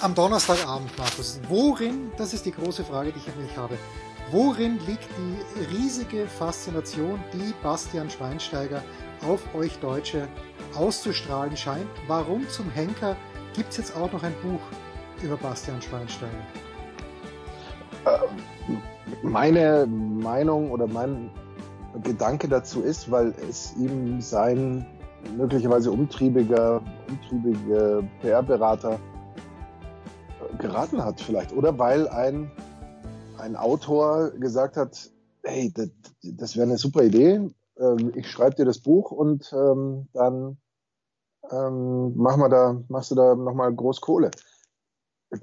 am Donnerstagabend, Markus. Worin, das ist die große Frage, die ich mich habe, worin liegt die riesige Faszination, die Bastian Schweinsteiger auf euch Deutsche auszustrahlen scheint? Warum zum Henker gibt es jetzt auch noch ein Buch über Bastian Schweinsteiger? Meine Meinung oder mein Gedanke dazu ist, weil es ihm sein möglicherweise umtriebiger, umtriebige PR-Berater geraten hat vielleicht. Oder weil ein, ein Autor gesagt hat, hey, das, das wäre eine super Idee, ähm, ich schreibe dir das Buch und ähm, dann ähm, mach mal da, machst du da nochmal groß Kohle.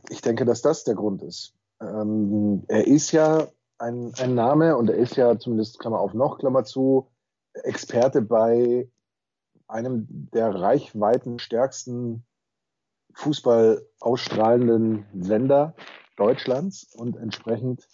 Ich denke, dass das der Grund ist. Ähm, er ist ja ein, ein Name und er ist ja zumindest Klammer auf noch, Klammer zu, Experte bei einem der reichweitenstärksten Fußball ausstrahlenden Sender Deutschlands und entsprechend.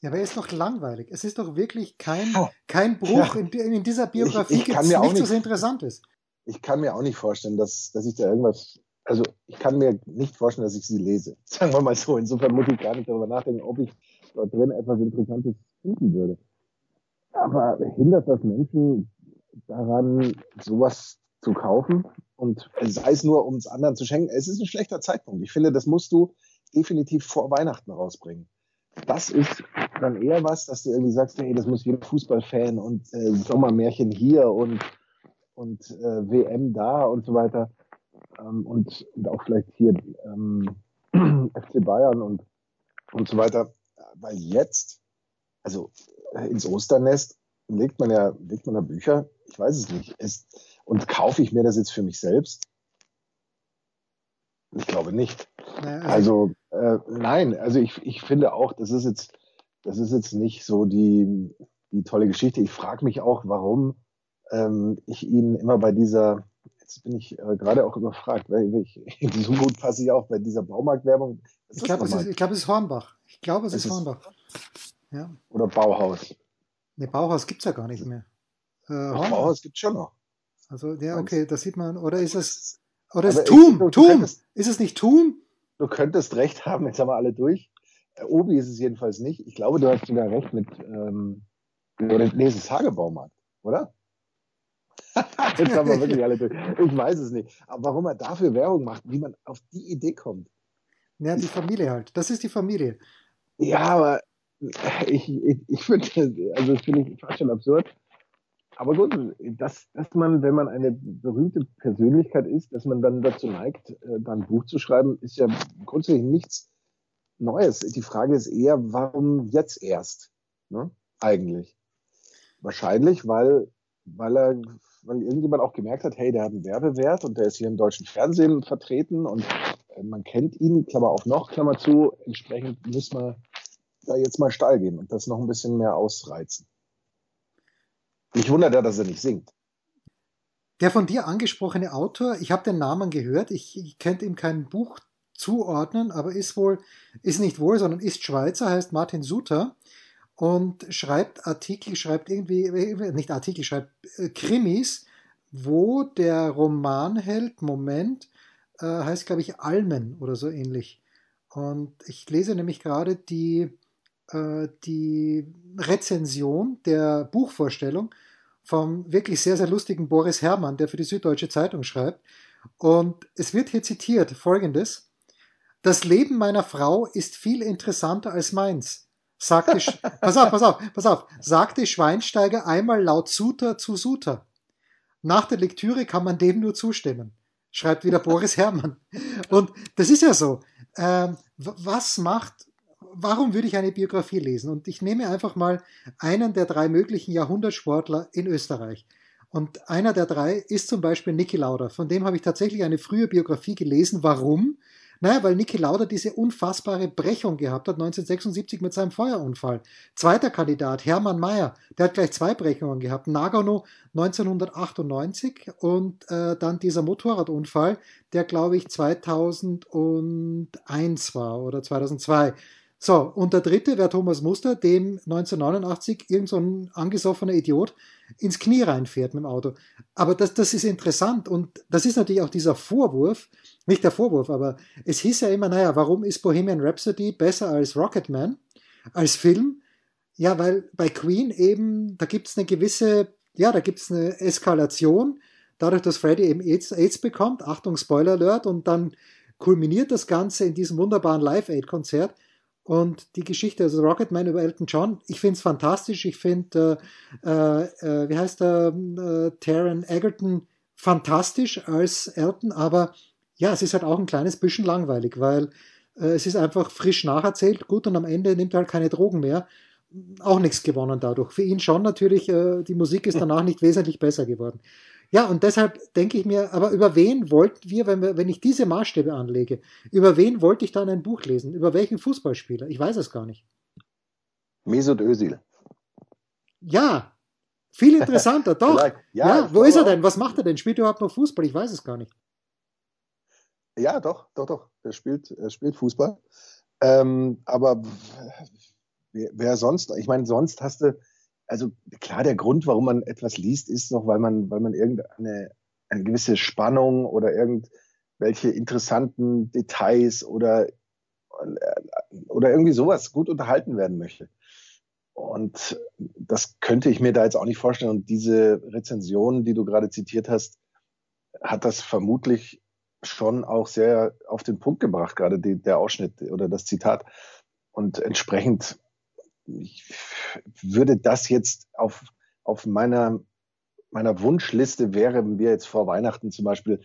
Ja, aber er ist doch langweilig. Es ist doch wirklich kein, kein Bruch ja. in, in, dieser Biografie, gibt es nichts, was interessant ist. Ich kann mir auch nicht vorstellen, dass, dass ich da irgendwas, also ich kann mir nicht vorstellen, dass ich sie lese. Sagen wir mal so. Insofern muss ich gar nicht darüber nachdenken, ob ich dort drin etwas Interessantes finden würde. Aber hindert das Menschen daran, sowas zu kaufen und sei es nur, um es anderen zu schenken. Es ist ein schlechter Zeitpunkt. Ich finde, das musst du definitiv vor Weihnachten rausbringen. Das ist dann eher was, dass du irgendwie sagst, hey, das muss jeder Fußballfan und äh, Sommermärchen hier und, und äh, WM da und so weiter. Ähm, und, und auch vielleicht hier ähm, FC Bayern und, und so weiter. Weil jetzt, also äh, ins Osternest legt man ja, legt man da Bücher, ich weiß es nicht. Es, und kaufe ich mir das jetzt für mich selbst? Ich glaube nicht. Also äh, nein, also ich, ich finde auch, das ist jetzt, das ist jetzt nicht so die, die tolle Geschichte. Ich frage mich auch, warum ähm, ich ihn immer bei dieser, jetzt bin ich äh, gerade auch überfragt, weil ich, so gut passe ich auch bei dieser Baumarktwerbung. Ich glaube, es, ist, glaub, es ist Hornbach. Ich glaube, es, es ist Hornbach. Ja. Oder Bauhaus. Ne, Bauhaus gibt es ja gar nicht mehr. Äh, Bauhaus gibt es schon noch. Also, ja, okay, das sieht man. Oder ist es, oder ist Tum? Ich, Tum? Könntest, ist es nicht Tum? Du könntest recht haben, jetzt haben wir alle durch. Äh, Obi ist es jedenfalls nicht. Ich glaube, du hast sogar recht mit, ähm, oder, nee, es ist Hagebaumarkt, oder? jetzt haben wir wirklich alle durch. Ich weiß es nicht. Aber warum er dafür Werbung macht, wie man auf die Idee kommt. Ja, die Familie halt. Das ist die Familie. Ja, aber ich, ich, ich finde, also das finde ich fast schon absurd. Aber gut, dass, dass man, wenn man eine berühmte Persönlichkeit ist, dass man dann dazu neigt, äh, dann ein Buch zu schreiben, ist ja grundsätzlich nichts Neues. Die Frage ist eher, warum jetzt erst? Ne? Eigentlich. Wahrscheinlich, weil, weil er, weil irgendjemand auch gemerkt hat, hey, der hat einen Werbewert und der ist hier im deutschen Fernsehen vertreten und äh, man kennt ihn, Klammer auf noch, Klammer zu, entsprechend muss man da jetzt mal steil gehen und das noch ein bisschen mehr ausreizen. Mich wundert ja, dass er nicht singt. Der von dir angesprochene Autor, ich habe den Namen gehört, ich, ich könnte ihm kein Buch zuordnen, aber ist wohl, ist nicht wohl, sondern ist Schweizer, heißt Martin Suter und schreibt Artikel, schreibt irgendwie, nicht Artikel, schreibt äh, Krimis, wo der Romanheld, Moment, äh, heißt glaube ich Almen oder so ähnlich. Und ich lese nämlich gerade die, äh, die Rezension der Buchvorstellung vom wirklich sehr, sehr lustigen Boris Herrmann, der für die Süddeutsche Zeitung schreibt. Und es wird hier zitiert folgendes. Das Leben meiner Frau ist viel interessanter als meins, sagte, Sch pass auf, pass auf, pass auf, sagte Schweinsteiger einmal laut Suter zu Suter. Nach der Lektüre kann man dem nur zustimmen, schreibt wieder Boris Herrmann. Und das ist ja so. Ähm, was macht warum würde ich eine Biografie lesen? Und ich nehme einfach mal einen der drei möglichen Jahrhundertsportler in Österreich. Und einer der drei ist zum Beispiel Niki Lauda. Von dem habe ich tatsächlich eine frühe Biografie gelesen. Warum? Naja, weil Niki Lauda diese unfassbare Brechung gehabt hat, 1976 mit seinem Feuerunfall. Zweiter Kandidat, Hermann Mayer, der hat gleich zwei Brechungen gehabt. Nagano 1998 und äh, dann dieser Motorradunfall, der glaube ich 2001 war oder 2002. So, und der dritte wäre Thomas Muster, dem 1989 irgend so ein angesoffener Idiot ins Knie reinfährt mit dem Auto. Aber das, das ist interessant und das ist natürlich auch dieser Vorwurf, nicht der Vorwurf, aber es hieß ja immer, naja, warum ist Bohemian Rhapsody besser als Rocketman, als Film? Ja, weil bei Queen eben, da gibt es eine gewisse, ja, da gibt es eine Eskalation, dadurch, dass Freddie eben AIDS, AIDS bekommt, Achtung, Spoiler Alert, und dann kulminiert das Ganze in diesem wunderbaren Live-Aid-Konzert. Und die Geschichte, also Rocketman über Elton John, ich finde es fantastisch. Ich finde, äh, äh, wie heißt der, äh, Taron Egerton, fantastisch als Elton, aber ja, es ist halt auch ein kleines bisschen langweilig, weil äh, es ist einfach frisch nacherzählt, gut, und am Ende nimmt er halt keine Drogen mehr. Auch nichts gewonnen dadurch. Für ihn schon natürlich, äh, die Musik ist danach nicht wesentlich besser geworden. Ja, und deshalb denke ich mir, aber über wen wollten wir, wenn, wir, wenn ich diese Maßstäbe anlege, über wen wollte ich dann ein Buch lesen? Über welchen Fußballspieler? Ich weiß es gar nicht. Mesut Özil. Ja, viel interessanter, doch. Ja, ja wo ist er denn? Was macht er denn? Spielt er überhaupt noch Fußball? Ich weiß es gar nicht. Ja, doch, doch, doch. Er spielt, er spielt Fußball. Ähm, aber wer, wer sonst? Ich meine, sonst hast du, also klar, der Grund, warum man etwas liest, ist noch, weil man, weil man irgendeine eine gewisse Spannung oder irgendwelche interessanten Details oder, oder irgendwie sowas gut unterhalten werden möchte. Und das könnte ich mir da jetzt auch nicht vorstellen. Und diese Rezension, die du gerade zitiert hast, hat das vermutlich schon auch sehr auf den Punkt gebracht, gerade die, der Ausschnitt oder das Zitat. Und entsprechend ich würde das jetzt auf, auf meiner, meiner Wunschliste wäre wir jetzt vor Weihnachten zum Beispiel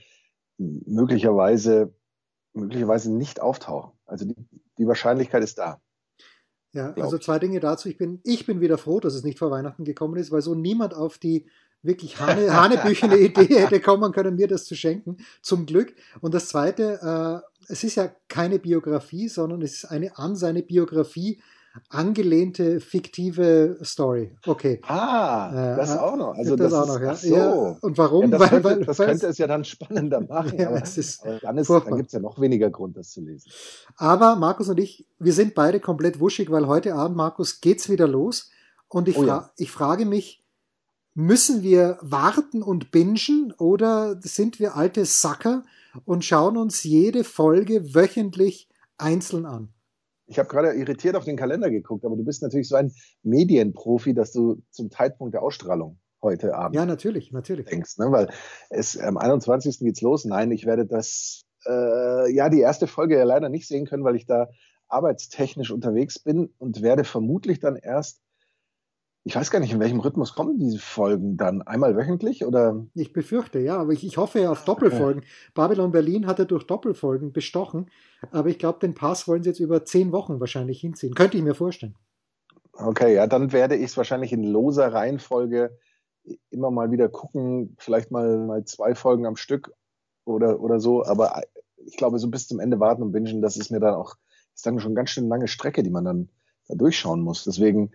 möglicherweise, möglicherweise nicht auftauchen. Also die, die Wahrscheinlichkeit ist da. Ja, also zwei Dinge dazu. Ich bin, ich bin wieder froh, dass es nicht vor Weihnachten gekommen ist, weil so niemand auf die wirklich Hane, hanebüchene Idee hätte kommen können, mir das zu schenken. Zum Glück. Und das Zweite, äh, es ist ja keine Biografie, sondern es ist eine an seine Biografie angelehnte fiktive Story. Okay. Ah, das äh, auch noch. Also das, das auch noch, ja. So. ja. Und warum? Ja, das, weil, könnte, das weil, könnte es ja dann spannender machen. Ja, aber, ist aber dann, dann gibt es ja noch weniger Grund, das zu lesen. Aber Markus und ich, wir sind beide komplett wuschig, weil heute Abend, Markus, geht's wieder los. Und ich, oh, fra ich frage mich, müssen wir warten und bingen oder sind wir alte Sacker und schauen uns jede Folge wöchentlich einzeln an? Ich habe gerade irritiert auf den Kalender geguckt, aber du bist natürlich so ein Medienprofi, dass du zum Zeitpunkt der Ausstrahlung heute Abend. Ja, natürlich, natürlich. Denkst, ne? Weil es am 21. geht's los. Nein, ich werde das, äh, ja, die erste Folge ja leider nicht sehen können, weil ich da arbeitstechnisch unterwegs bin und werde vermutlich dann erst ich weiß gar nicht, in welchem Rhythmus kommen diese Folgen dann? Einmal wöchentlich oder? Ich befürchte, ja, aber ich, ich hoffe ja auf Doppelfolgen. Okay. Babylon Berlin hatte durch Doppelfolgen bestochen, aber ich glaube, den Pass wollen sie jetzt über zehn Wochen wahrscheinlich hinziehen. Könnte ich mir vorstellen. Okay, ja, dann werde ich es wahrscheinlich in loser Reihenfolge immer mal wieder gucken, vielleicht mal, mal zwei Folgen am Stück oder, oder so, aber ich glaube, so bis zum Ende warten und bingen, das ist mir dann auch, ist dann schon ganz schön lange Strecke, die man dann da durchschauen muss. Deswegen,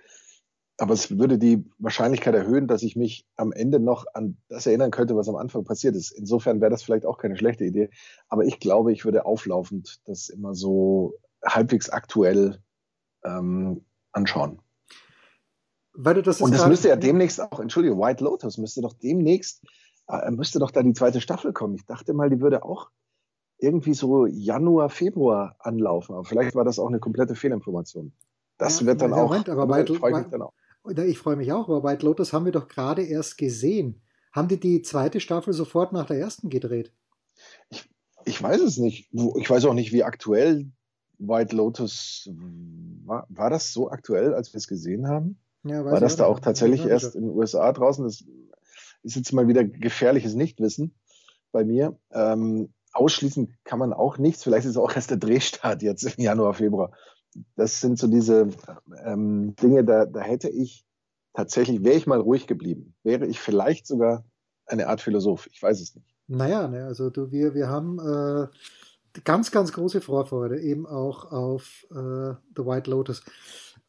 aber es würde die Wahrscheinlichkeit erhöhen, dass ich mich am Ende noch an das erinnern könnte, was am Anfang passiert ist. Insofern wäre das vielleicht auch keine schlechte Idee. Aber ich glaube, ich würde auflaufend das immer so halbwegs aktuell ähm, anschauen. Weil du das Und das müsste ja demnächst auch, Entschuldige, White Lotus müsste doch demnächst, äh, müsste doch da die zweite Staffel kommen. Ich dachte mal, die würde auch irgendwie so Januar, Februar anlaufen. Aber vielleicht war das auch eine komplette Fehlinformation. Das ja, wird dann auch, Moment, aber White, freue ich mich dann auch. Ich freue mich auch, aber White Lotus haben wir doch gerade erst gesehen. Haben die die zweite Staffel sofort nach der ersten gedreht? Ich, ich weiß es nicht. Ich weiß auch nicht, wie aktuell White Lotus war. War das so aktuell, als wir es gesehen haben? Ja, war das da auch tatsächlich erst in den USA draußen? Das ist jetzt mal wieder gefährliches Nichtwissen bei mir. Ähm, ausschließen kann man auch nichts. Vielleicht ist es auch erst der Drehstart jetzt im Januar, Februar das sind so diese ähm, Dinge, da, da hätte ich tatsächlich, wäre ich mal ruhig geblieben, wäre ich vielleicht sogar eine Art Philosoph. Ich weiß es nicht. Naja, ne, also du, wir, wir haben, äh, ganz, ganz große Vorfreude eben auch auf äh, The White Lotus.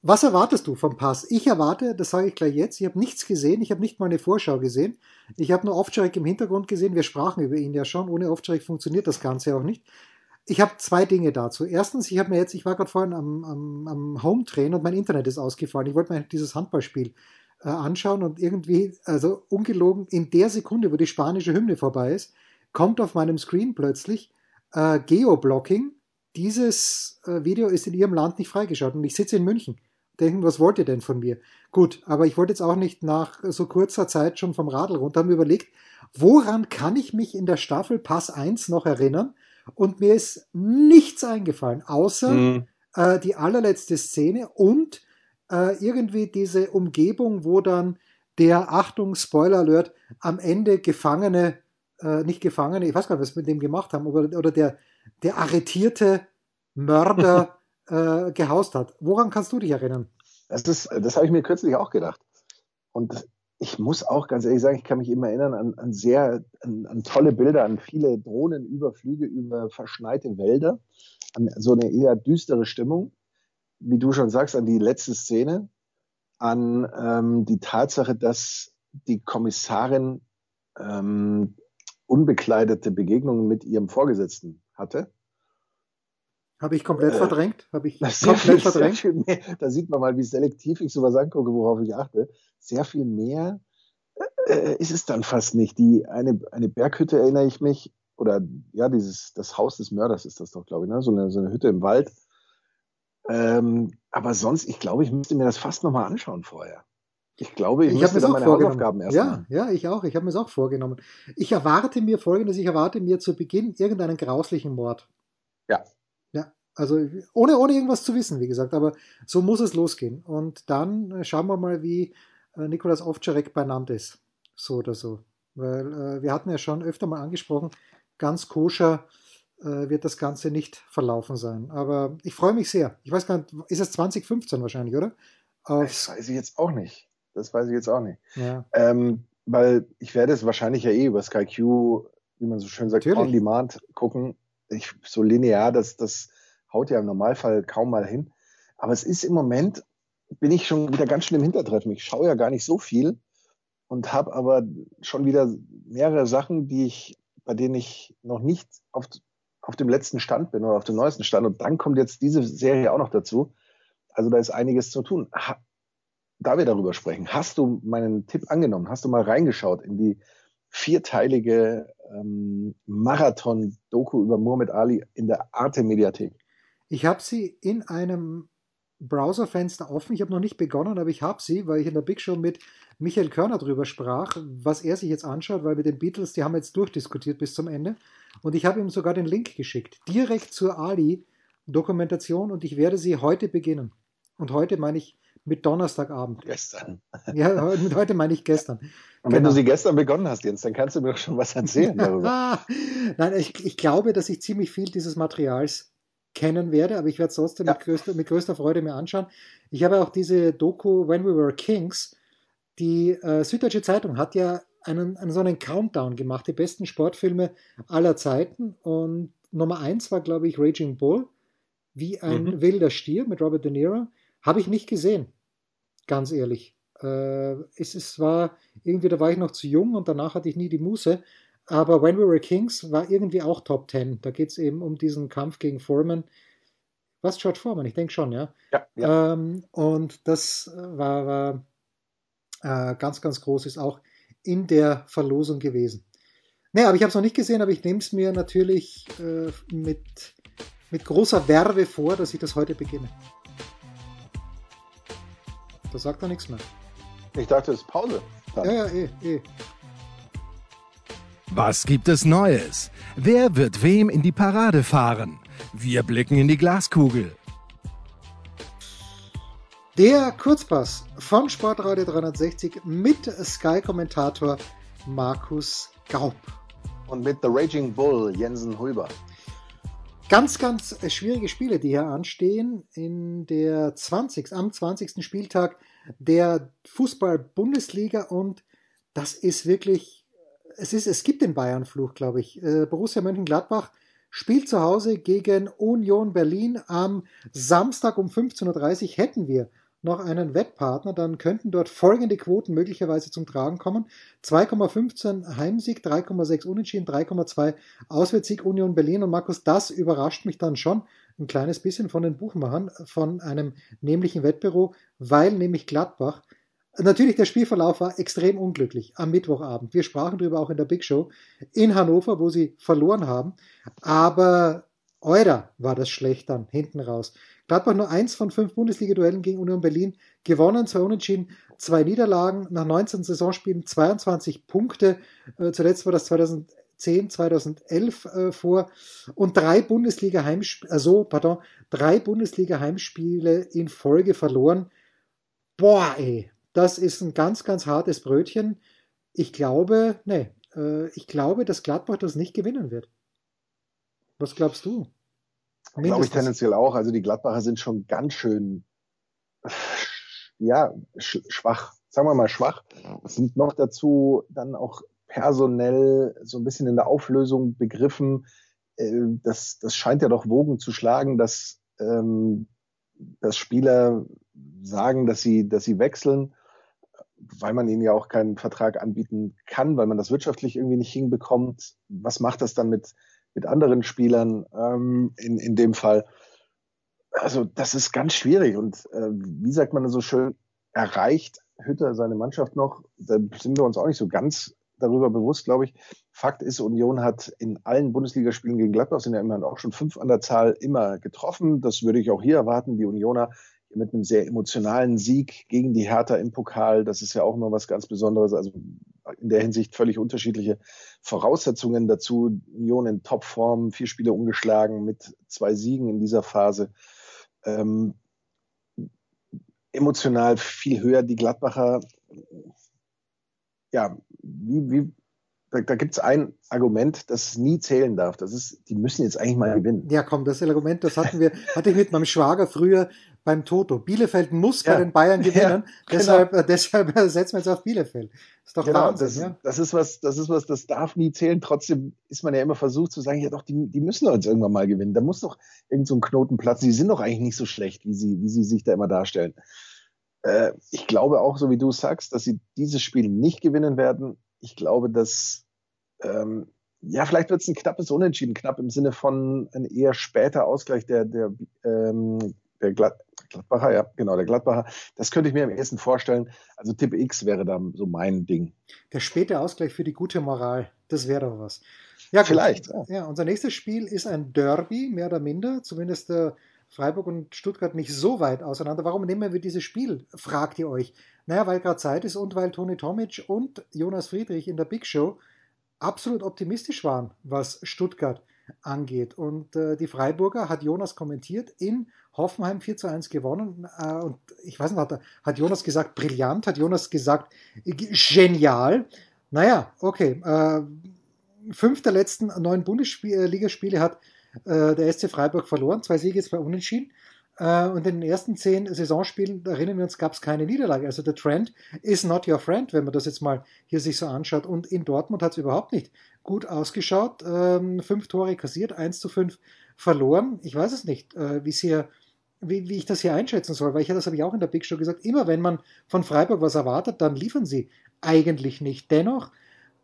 Was erwartest du vom Pass? Ich erwarte, das sage ich gleich jetzt, ich habe nichts gesehen, ich habe nicht mal eine Vorschau gesehen. Ich habe nur Ovtcharek im Hintergrund gesehen, wir sprachen über ihn ja schon, ohne Ovtcharek funktioniert das Ganze auch nicht. Ich habe zwei Dinge dazu. Erstens, ich habe mir jetzt, ich war gerade vorhin am, am, am Home-Train und mein Internet ist ausgefallen. Ich wollte mir dieses Handballspiel äh, anschauen und irgendwie, also ungelogen, in der Sekunde, wo die spanische Hymne vorbei ist, kommt auf meinem Screen plötzlich äh, Geoblocking. Dieses äh, Video ist in ihrem Land nicht freigeschaltet und ich sitze in München denken, was wollt ihr denn von mir? Gut, aber ich wollte jetzt auch nicht nach so kurzer Zeit schon vom Radl runter, haben überlegt, woran kann ich mich in der Staffel Pass 1 noch erinnern? Und mir ist nichts eingefallen, außer mhm. äh, die allerletzte Szene und äh, irgendwie diese Umgebung, wo dann der, Achtung, Spoiler Alert, am Ende Gefangene, äh, nicht Gefangene, ich weiß gar nicht, was wir mit dem gemacht haben, oder, oder der, der arretierte Mörder äh, gehaust hat. Woran kannst du dich erinnern? Das, ist, das habe ich mir kürzlich auch gedacht. Und ich muss auch ganz ehrlich sagen, ich kann mich immer erinnern an, an sehr, an, an, tolle Bilder, an viele Drohnenüberflüge über verschneite Wälder, an so eine eher düstere Stimmung. Wie du schon sagst, an die letzte Szene, an ähm, die Tatsache, dass die Kommissarin ähm, unbekleidete Begegnungen mit ihrem Vorgesetzten hatte. Habe ich komplett äh, verdrängt? Habe ich komplett viel, verdrängt? Mehr, da sieht man mal, wie selektiv ich sowas angucke, worauf ich achte. Sehr viel mehr äh, äh, ist es dann fast nicht. Die eine, eine Berghütte erinnere ich mich, oder ja, dieses, das Haus des Mörders ist das doch, glaube ich, ne? so, eine, so eine Hütte im Wald. Ähm, aber sonst, ich glaube, ich müsste mir das fast nochmal anschauen vorher. Ich glaube, ich, ich müsste dann meine Hausaufgaben erst Ja, ja, ich auch. Ich habe mir es auch vorgenommen. Ich erwarte mir folgendes: Ich erwarte mir zu Beginn irgendeinen grauslichen Mord. Ja. Also ohne, ohne irgendwas zu wissen, wie gesagt, aber so muss es losgehen. Und dann äh, schauen wir mal, wie äh, Nikolas Ovtcharek benannt ist. So oder so. Weil äh, wir hatten ja schon öfter mal angesprochen, ganz koscher äh, wird das Ganze nicht verlaufen sein. Aber ich freue mich sehr. Ich weiß gar nicht, ist es 2015 wahrscheinlich, oder? Aufs das weiß ich jetzt auch nicht. Das weiß ich jetzt auch nicht. Ja. Ähm, weil ich werde es wahrscheinlich ja eh über Sky Q, wie man so schön sagt, Natürlich. on demand gucken. Ich, so linear, dass das haut ja im Normalfall kaum mal hin. Aber es ist im Moment, bin ich schon wieder ganz schön im Hintertreffen. Ich schaue ja gar nicht so viel und habe aber schon wieder mehrere Sachen, die ich, bei denen ich noch nicht auf, auf dem letzten Stand bin oder auf dem neuesten Stand. Und dann kommt jetzt diese Serie auch noch dazu. Also da ist einiges zu tun. Ha, da wir darüber sprechen, hast du meinen Tipp angenommen? Hast du mal reingeschaut in die vierteilige ähm, Marathon-Doku über Muhammad Ali in der Arte-Mediathek? Ich habe sie in einem Browserfenster offen. Ich habe noch nicht begonnen, aber ich habe sie, weil ich in der Big Show mit Michael Körner drüber sprach, was er sich jetzt anschaut, weil mit den Beatles, die haben jetzt durchdiskutiert bis zum Ende. Und ich habe ihm sogar den Link geschickt, direkt zur Ali-Dokumentation und ich werde sie heute beginnen. Und heute meine ich mit Donnerstagabend. Gestern. Ja, mit heute meine ich gestern. Und wenn genau. du sie gestern begonnen hast, Jens, dann kannst du mir doch schon was erzählen darüber. Nein, ich, ich glaube, dass ich ziemlich viel dieses Materials kennen werde, aber ich werde es trotzdem ja. mit, größter, mit größter Freude mir anschauen. Ich habe auch diese Doku When We Were Kings. Die äh, Süddeutsche Zeitung hat ja einen, einen so einen Countdown gemacht, die besten Sportfilme aller Zeiten. Und Nummer eins war, glaube ich, Raging Bull, wie ein mhm. wilder Stier mit Robert De Niro. Habe ich nicht gesehen, ganz ehrlich. Äh, es, es war irgendwie, da war ich noch zu jung und danach hatte ich nie die Muße. Aber When We Were Kings war irgendwie auch Top 10. Da geht es eben um diesen Kampf gegen Foreman. Was, George Foreman? Ich denke schon, ja. ja, ja. Ähm, und das war, war äh, ganz, ganz groß, ist auch in der Verlosung gewesen. Nee, aber ich habe es noch nicht gesehen, aber ich nehme es mir natürlich äh, mit, mit großer Werbe vor, dass ich das heute beginne. Da sagt er nichts mehr. Ich dachte, es ist Pause. Dann. Ja, ja, eh, eh. Was gibt es Neues? Wer wird wem in die Parade fahren? Wir blicken in die Glaskugel. Der Kurzpass von Sportradio 360 mit Sky-Kommentator Markus Gaub. Und mit The Raging Bull Jensen Hulber. Ganz, ganz schwierige Spiele, die hier anstehen. In der 20, am 20. Spieltag der Fußball-Bundesliga und das ist wirklich es, ist, es gibt den Bayern-Fluch, glaube ich. Äh, Borussia Mönchengladbach spielt zu Hause gegen Union Berlin. Am Samstag um 15.30 Uhr hätten wir noch einen Wettpartner, dann könnten dort folgende Quoten möglicherweise zum Tragen kommen. 2,15 Heimsieg, 3,6 Unentschieden, 3,2 Auswärtssieg Union Berlin. Und Markus, das überrascht mich dann schon ein kleines bisschen von den Buchmachern, von einem nämlichen Wettbüro, weil nämlich Gladbach Natürlich, der Spielverlauf war extrem unglücklich am Mittwochabend. Wir sprachen darüber auch in der Big Show in Hannover, wo sie verloren haben. Aber Eurer war das schlecht dann hinten raus. Gladbach nur eins von fünf Bundesliga-Duellen gegen Union Berlin gewonnen, zwei Unentschieden, zwei Niederlagen, nach 19 Saisonspielen 22 Punkte. Äh, zuletzt war das 2010, 2011 äh, vor und drei Bundesliga-Heimspiele, also, pardon, drei Bundesliga-Heimspiele in Folge verloren. Boah, ey, das ist ein ganz, ganz hartes Brötchen. Ich glaube, nee, äh, ich glaube, dass Gladbach das nicht gewinnen wird. Was glaubst du? Glaube ich tendenziell auch. Also die Gladbacher sind schon ganz schön, ja, schwach. Sagen wir mal schwach. Sind noch dazu dann auch personell so ein bisschen in der Auflösung begriffen. Äh, das, das scheint ja doch Wogen zu schlagen, dass, ähm, dass Spieler sagen, dass sie, dass sie wechseln weil man ihnen ja auch keinen Vertrag anbieten kann, weil man das wirtschaftlich irgendwie nicht hinbekommt. Was macht das dann mit, mit anderen Spielern ähm, in, in dem Fall? Also das ist ganz schwierig und äh, wie sagt man so schön, erreicht Hütter seine Mannschaft noch? Da sind wir uns auch nicht so ganz darüber bewusst, glaube ich. Fakt ist, Union hat in allen Bundesligaspielen gegen Gladbach, sind ja immerhin auch schon fünf an der Zahl, immer getroffen. Das würde ich auch hier erwarten. Die Unioner mit einem sehr emotionalen Sieg gegen die Hertha im Pokal. Das ist ja auch immer was ganz Besonderes. Also in der Hinsicht völlig unterschiedliche Voraussetzungen dazu. Union in Topform, vier Spiele ungeschlagen mit zwei Siegen in dieser Phase. Ähm, emotional viel höher die Gladbacher. Ja, wie, wie, da, da gibt es ein Argument, das nie zählen darf. Das ist, die müssen jetzt eigentlich mal gewinnen. Ja, komm, das Argument, das hatten wir, hatte ich mit meinem Schwager früher beim Toto. Bielefeld muss ja. bei den Bayern gewinnen, ja, genau. deshalb, äh, deshalb setzen wir jetzt auf Bielefeld. ist doch genau, Wahnsinn, das, ja? das ist was, das ist was, das darf nie zählen. Trotzdem ist man ja immer versucht zu sagen, ja doch, die, die müssen doch jetzt irgendwann mal gewinnen. Da muss doch irgend so ein Knoten platzen. Die sind doch eigentlich nicht so schlecht, wie sie, wie sie sich da immer darstellen. Äh, ich glaube auch, so wie du sagst, dass sie dieses Spiel nicht gewinnen werden. Ich glaube, dass ähm, ja, vielleicht wird es ein knappes Unentschieden, knapp im Sinne von ein eher später Ausgleich der, der, ähm, der Glad Gladbacher, ja, genau, der Gladbacher. Das könnte ich mir am ehesten vorstellen. Also Tipp X wäre da so mein Ding. Der späte Ausgleich für die gute Moral, das wäre doch was. Ja, vielleicht. Ja. ja. unser nächstes Spiel ist ein Derby, mehr oder minder. Zumindest äh, Freiburg und Stuttgart nicht so weit auseinander. Warum nehmen wir dieses Spiel? Fragt ihr euch. Naja, weil gerade Zeit ist und weil Toni Tomic und Jonas Friedrich in der Big Show absolut optimistisch waren, was Stuttgart angeht. Und äh, die Freiburger hat Jonas kommentiert in Hoffenheim 4 zu 1 gewonnen. Äh, und ich weiß nicht, hat, hat, Jonas gesagt brillant, hat Jonas gesagt genial. Naja, okay. Äh, fünf der letzten neun Bundesligaspiele hat äh, der SC Freiburg verloren, zwei Siege, zwei Unentschieden. Äh, und in den ersten zehn Saisonspielen, da erinnern wir uns, gab es keine Niederlage. Also der Trend is not your friend, wenn man das jetzt mal hier sich so anschaut. Und in Dortmund hat es überhaupt nicht gut ausgeschaut. Ähm, fünf Tore kassiert, eins zu fünf verloren. Ich weiß es nicht, äh, wie hier wie, wie, ich das hier einschätzen soll, weil ich das habe ich auch in der Big Show gesagt, immer wenn man von Freiburg was erwartet, dann liefern sie eigentlich nicht. Dennoch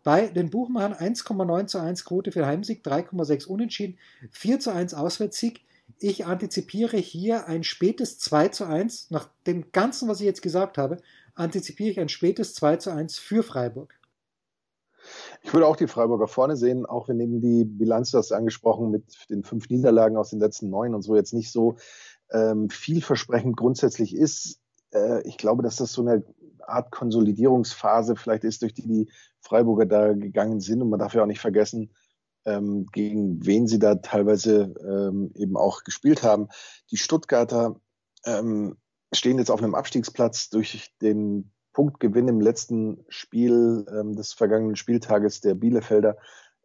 bei den Buchmachern 1,9 zu 1 Quote für Heimsieg, 3,6 Unentschieden, 4 zu 1 Auswärtssieg. Ich antizipiere hier ein spätes 2 zu 1. Nach dem Ganzen, was ich jetzt gesagt habe, antizipiere ich ein spätes 2 zu 1 für Freiburg. Ich würde auch die Freiburger vorne sehen, auch wenn eben die Bilanz, du hast angesprochen, mit den fünf Niederlagen aus den letzten neun und so jetzt nicht so ähm, vielversprechend grundsätzlich ist. Äh, ich glaube, dass das so eine Art Konsolidierungsphase vielleicht ist, durch die die Freiburger da gegangen sind. Und man darf ja auch nicht vergessen, ähm, gegen wen sie da teilweise ähm, eben auch gespielt haben. Die Stuttgarter ähm, stehen jetzt auf einem Abstiegsplatz durch den Punktgewinn im letzten Spiel ähm, des vergangenen Spieltages der Bielefelder.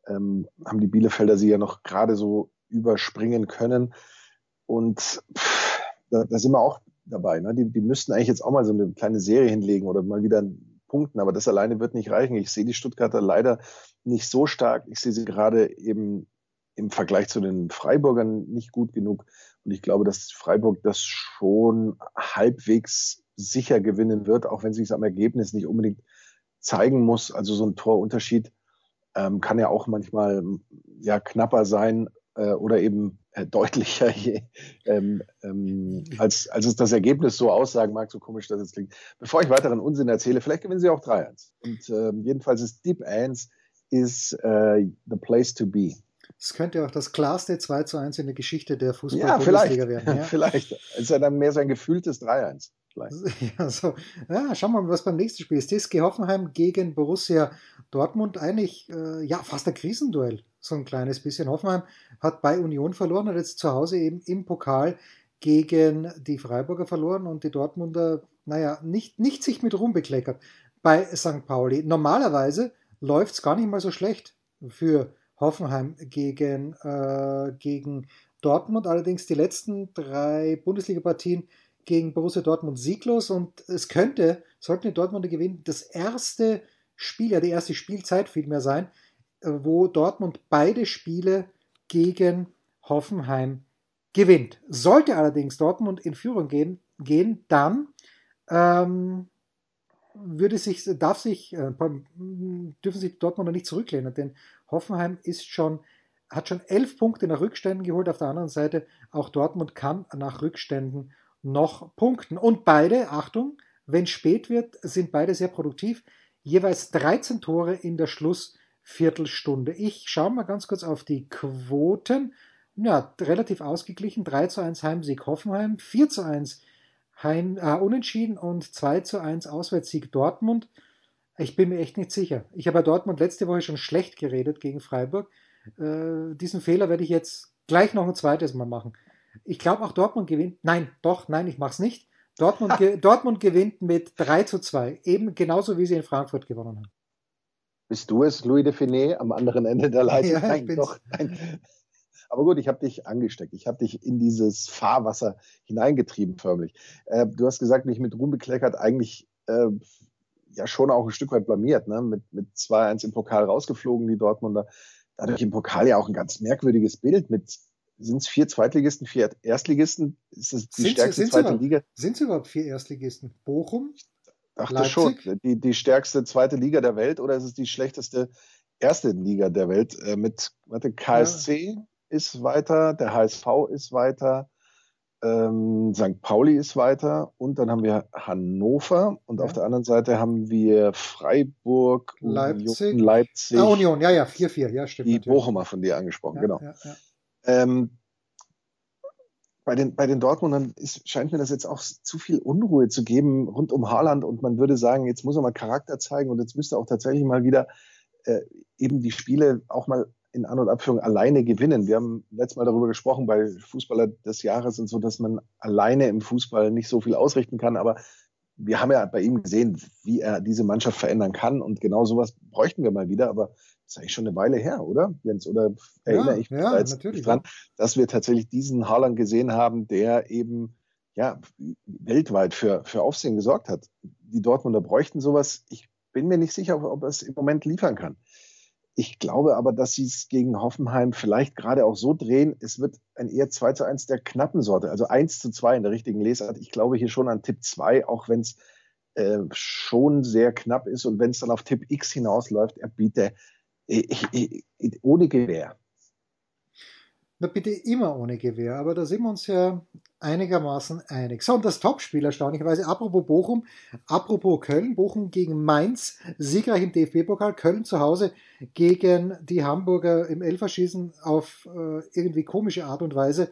Ähm, haben die Bielefelder sie ja noch gerade so überspringen können. Und pff, da, da, sind wir auch dabei. Ne? Die, die müssten eigentlich jetzt auch mal so eine kleine Serie hinlegen oder mal wieder punkten, aber das alleine wird nicht reichen. Ich sehe die Stuttgarter leider nicht so stark. Ich sehe sie gerade eben im Vergleich zu den Freiburgern nicht gut genug. Und ich glaube, dass Freiburg das schon halbwegs sicher gewinnen wird, auch wenn sich es am Ergebnis nicht unbedingt zeigen muss. Also so ein Torunterschied ähm, kann ja auch manchmal ja knapper sein äh, oder eben äh, deutlicher, je, ähm, ähm, als, als es das Ergebnis so aussagen mag, so komisch das jetzt klingt. Bevor ich weiteren Unsinn erzähle, vielleicht gewinnen sie auch 3-1. Und ähm, jedenfalls ist Deep 1 ist äh, the place to be. Es könnte auch das klarste 2 zu 1 in der Geschichte der Fußball-Bundesliga ja, werden. Ja? vielleicht. Es ist ja dann mehr so ein gefühltes 3-1. Ja, so. ja, schauen wir mal, was beim nächsten Spiel ist. TSG Hoffenheim gegen Borussia Dortmund. Eigentlich, äh, ja, fast ein Krisenduell. So ein kleines bisschen. Hoffenheim hat bei Union verloren, hat jetzt zu Hause eben im Pokal gegen die Freiburger verloren und die Dortmunder, naja, nicht, nicht sich mit Ruhm bekleckert bei St. Pauli. Normalerweise läuft es gar nicht mal so schlecht für Hoffenheim gegen, äh, gegen Dortmund. Allerdings die letzten drei Bundesliga-Partien gegen Borussia Dortmund sieglos und es könnte, sollten die Dortmunder gewinnen, das erste Spiel, ja die erste Spielzeit vielmehr sein, wo Dortmund beide Spiele gegen Hoffenheim gewinnt. Sollte allerdings Dortmund in Führung gehen, gehen dann ähm, würde sich, darf sich, äh, dürfen sich Dortmunder nicht zurücklehnen, denn Hoffenheim ist schon, hat schon elf Punkte nach Rückständen geholt. Auf der anderen Seite auch Dortmund kann nach Rückständen noch punkten. Und beide, Achtung, wenn spät wird, sind beide sehr produktiv. Jeweils 13 Tore in der Schlussviertelstunde. Ich schaue mal ganz kurz auf die Quoten. Ja, relativ ausgeglichen. 3 zu 1 Heimsieg Hoffenheim, 4 zu 1 Heim, äh, Unentschieden und 2 zu 1 Auswärtssieg Dortmund. Ich bin mir echt nicht sicher. Ich habe bei Dortmund letzte Woche schon schlecht geredet gegen Freiburg. Äh, diesen Fehler werde ich jetzt gleich noch ein zweites Mal machen. Ich glaube auch Dortmund gewinnt. Nein, doch, nein, ich mache es nicht. Dortmund, ge Dortmund gewinnt mit 3 zu 2. Eben genauso wie sie in Frankfurt gewonnen haben. Bist du es, Louis de Finet, am anderen Ende der Leitung? Ja, nein, doch. Nein. Aber gut, ich habe dich angesteckt. Ich habe dich in dieses Fahrwasser hineingetrieben, förmlich. Äh, du hast gesagt, mich mit Ruhm bekleckert, eigentlich äh, ja schon auch ein Stück weit blamiert. Ne? Mit, mit 2-1 im Pokal rausgeflogen, die Dortmunder. Dadurch im Pokal ja auch ein ganz merkwürdiges Bild mit sind es vier Zweitligisten, vier Erstligisten? Ist es die sind stärkste sie, zweite Liga? Sind es überhaupt vier Erstligisten? Bochum? Dachte Leipzig? schon. Die, die stärkste zweite Liga der Welt oder ist es die schlechteste erste Liga der Welt? Äh, mit warte, KSC ja. ist weiter, der HSV ist weiter, ähm, St. Pauli ist weiter und dann haben wir Hannover und ja. auf der anderen Seite haben wir Freiburg, Leipzig, Union, Leipzig. Ah, Union, ja, ja, 4-4, ja, stimmt. Die natürlich. Bochumer von dir angesprochen, ja, genau. Ähm, bei den, bei den Dortmundern ist, scheint mir das jetzt auch zu viel Unruhe zu geben rund um Haaland. Und man würde sagen, jetzt muss er mal Charakter zeigen und jetzt müsste er auch tatsächlich mal wieder äh, eben die Spiele auch mal in An- und Abführung alleine gewinnen. Wir haben letztes Mal darüber gesprochen bei Fußballer des Jahres und so, dass man alleine im Fußball nicht so viel ausrichten kann, aber wir haben ja bei ihm gesehen, wie er diese Mannschaft verändern kann. Und genau sowas bräuchten wir mal wieder, aber ist eigentlich schon eine Weile her, oder, Jens? Oder erinnere ja, ich mich ja, jetzt dran, dass wir tatsächlich diesen Haaland gesehen haben, der eben ja weltweit für, für Aufsehen gesorgt hat. Die Dortmunder bräuchten sowas. Ich bin mir nicht sicher, ob er es im Moment liefern kann. Ich glaube aber, dass sie es gegen Hoffenheim vielleicht gerade auch so drehen. Es wird ein eher 2 zu 1 der knappen Sorte, also 1 zu 2 in der richtigen Lesart. Ich glaube hier schon an Tipp 2, auch wenn es äh, schon sehr knapp ist und wenn es dann auf Tipp X hinausläuft, er bietet ohne Gewehr. Na bitte immer ohne Gewehr, aber da sind wir uns ja einigermaßen einig. So, und das Topspiel erstaunlicherweise, apropos Bochum, apropos Köln, Bochum gegen Mainz, siegreich im DFB-Pokal, Köln zu Hause gegen die Hamburger im Elferschießen auf äh, irgendwie komische Art und Weise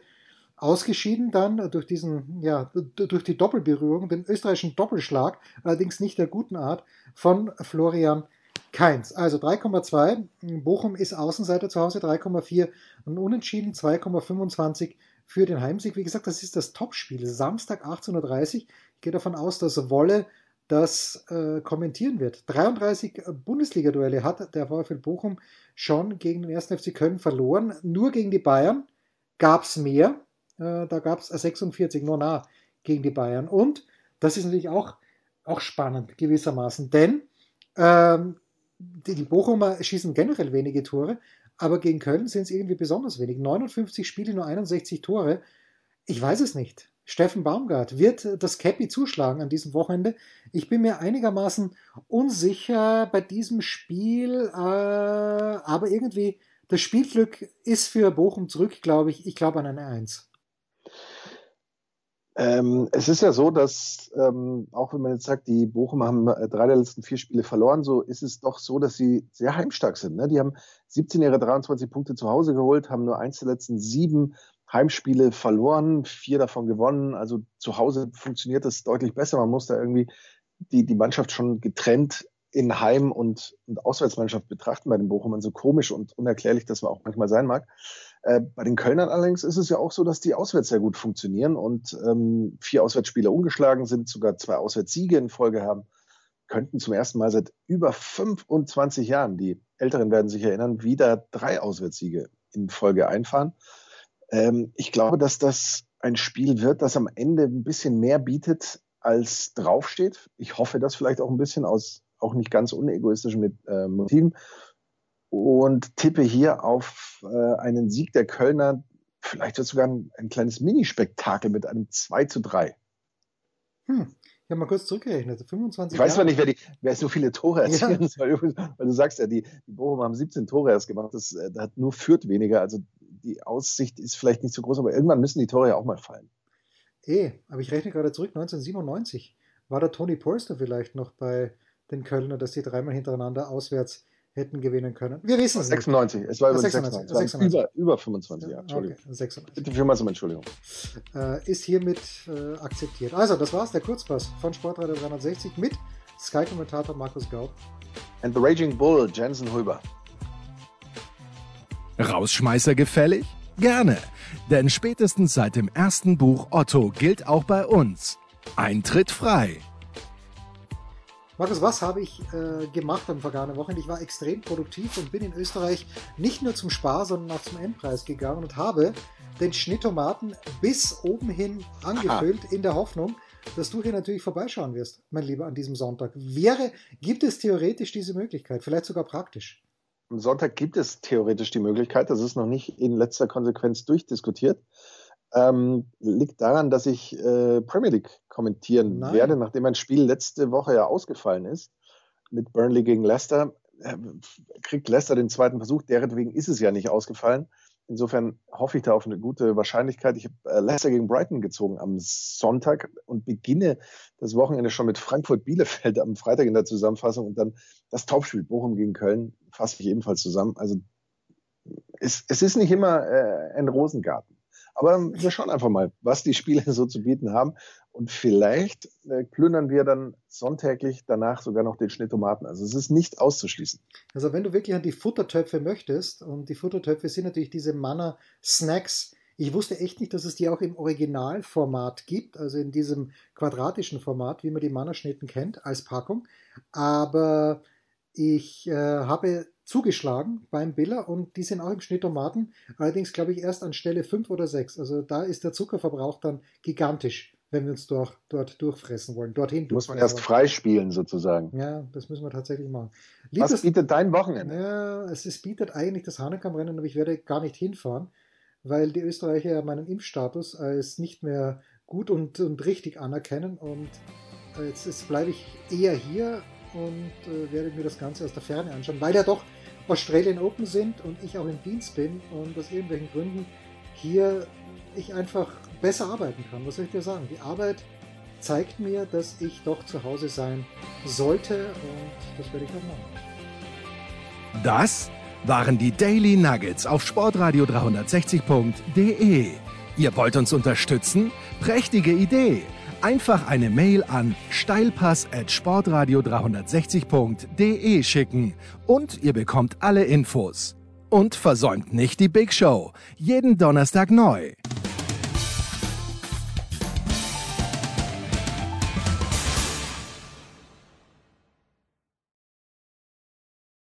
ausgeschieden dann durch diesen, ja, durch die Doppelberührung, den österreichischen Doppelschlag, allerdings nicht der guten Art, von Florian Keins. Also 3,2. Bochum ist Außenseiter zu Hause, 3,4 und Unentschieden, 2,25 für den Heimsieg. Wie gesagt, das ist das Topspiel. Samstag 18.30 Uhr. Ich gehe davon aus, dass Wolle das äh, kommentieren wird. 33 Bundesliga-Duelle hat der VfL Bochum schon gegen den 1. FC Köln verloren. Nur gegen die Bayern gab es mehr. Äh, da gab es 46 nur nah gegen die Bayern. Und das ist natürlich auch, auch spannend gewissermaßen, denn ähm, die, Bochumer schießen generell wenige Tore, aber gegen Köln sind es irgendwie besonders wenig. 59 Spiele, nur 61 Tore. Ich weiß es nicht. Steffen Baumgart wird das Cappy zuschlagen an diesem Wochenende. Ich bin mir einigermaßen unsicher bei diesem Spiel, äh, aber irgendwie das Spielglück ist für Bochum zurück, glaube ich. Ich glaube an eine 1. Ähm, es ist ja so, dass ähm, auch wenn man jetzt sagt, die Bochum haben äh, drei der letzten vier Spiele verloren, so ist es doch so, dass sie sehr heimstark sind. Ne? Die haben 17 ihrer 23 Punkte zu Hause geholt, haben nur eins der letzten sieben Heimspiele verloren, vier davon gewonnen. Also zu Hause funktioniert das deutlich besser. Man muss da irgendwie die, die Mannschaft schon getrennt in Heim- und, und Auswärtsmannschaft betrachten bei den Bochumern, so komisch und unerklärlich das auch manchmal sein mag. Äh, bei den Kölnern allerdings ist es ja auch so, dass die auswärts sehr gut funktionieren und ähm, vier Auswärtsspiele ungeschlagen sind, sogar zwei Auswärtssiege in Folge haben, könnten zum ersten Mal seit über 25 Jahren, die Älteren werden sich erinnern, wieder drei Auswärtssiege in Folge einfahren. Ähm, ich glaube, dass das ein Spiel wird, das am Ende ein bisschen mehr bietet, als draufsteht. Ich hoffe das vielleicht auch ein bisschen aus auch nicht ganz unegoistischen äh, Motiven und tippe hier auf äh, einen Sieg der Kölner. Vielleicht wird sogar ein, ein kleines Minispektakel mit einem 2 zu 3. Hm. Ich habe mal kurz zurückgerechnet. 25 ich weiß zwar nicht, wer, die, wer so viele Tore erzielen ja. soll, weil du sagst ja, die, die Bochum haben 17 Tore erst gemacht. Das, das äh, hat nur Fürth weniger. Also die Aussicht ist vielleicht nicht so groß, aber irgendwann müssen die Tore ja auch mal fallen. Eh, aber ich rechne gerade zurück, 1997 war der Tony Polster vielleicht noch bei den Kölner, dass sie dreimal hintereinander auswärts hätten gewinnen können. Wir wissen es 96, nicht. es war über 96, 96. 96. Über, über 25 Jahre, Entschuldigung. Okay, 96. Bitte vielmals um Entschuldigung. Äh, ist hiermit äh, akzeptiert. Also, das war's, der Kurzpass von Sportradio 360 mit Sky-Kommentator Markus Gaub. And the Raging Bull, Jensen Huber. Rausschmeißer gefällig? Gerne, denn spätestens seit dem ersten Buch Otto gilt auch bei uns. Eintritt frei. Markus, was habe ich äh, gemacht am vergangenen Wochenende? Ich war extrem produktiv und bin in Österreich nicht nur zum Spar, sondern auch zum Endpreis gegangen und habe den Schnittomaten bis oben hin angefüllt Aha. in der Hoffnung, dass du hier natürlich vorbeischauen wirst, mein Lieber, an diesem Sonntag. Wäre, gibt es theoretisch diese Möglichkeit, vielleicht sogar praktisch? Am Sonntag gibt es theoretisch die Möglichkeit, das ist noch nicht in letzter Konsequenz durchdiskutiert ähm, liegt daran, dass ich äh, Premier League kommentieren Nein. werde, nachdem mein Spiel letzte Woche ja ausgefallen ist mit Burnley gegen Leicester. Äh, kriegt Leicester den zweiten Versuch, deretwegen ist es ja nicht ausgefallen. Insofern hoffe ich da auf eine gute Wahrscheinlichkeit. Ich habe äh, Leicester gegen Brighton gezogen am Sonntag und beginne das Wochenende schon mit Frankfurt Bielefeld am Freitag in der Zusammenfassung und dann das Topspiel Bochum gegen Köln fasse ich ebenfalls zusammen. Also es, es ist nicht immer äh, ein Rosengarten. Aber wir schauen einfach mal, was die Spiele so zu bieten haben. Und vielleicht äh, plündern wir dann sonntäglich danach sogar noch den Schnittomaten. Also es ist nicht auszuschließen. Also wenn du wirklich an die Futtertöpfe möchtest, und die Futtertöpfe sind natürlich diese Manna-Snacks, ich wusste echt nicht, dass es die auch im Originalformat gibt, also in diesem quadratischen Format, wie man die Mannerschnitten kennt, als Packung. Aber ich äh, habe zugeschlagen beim Biller und die sind auch im Schnittomaten. Allerdings glaube ich erst an Stelle 5 oder 6. Also da ist der Zuckerverbrauch dann gigantisch, wenn wir uns dort, dort durchfressen wollen. Dorthin Muss man erst freispielen sozusagen. Ja, das müssen wir tatsächlich machen. Liebes, Was bietet dein Wochenende? Ja, es ist, bietet eigentlich das Hanekamp-Rennen, aber ich werde gar nicht hinfahren, weil die Österreicher ja meinen Impfstatus als nicht mehr gut und, und richtig anerkennen und jetzt, jetzt bleibe ich eher hier und äh, werde mir das Ganze aus der Ferne anschauen, weil ja doch Australian Open sind und ich auch im Dienst bin und aus irgendwelchen Gründen hier ich einfach besser arbeiten kann. Was soll ich dir sagen? Die Arbeit zeigt mir, dass ich doch zu Hause sein sollte und das werde ich auch machen. Das waren die Daily Nuggets auf sportradio 360.de. Ihr wollt uns unterstützen? Prächtige Idee! Einfach eine Mail an steilpass@sportradio360.de schicken und ihr bekommt alle Infos. Und versäumt nicht die Big Show. Jeden Donnerstag neu.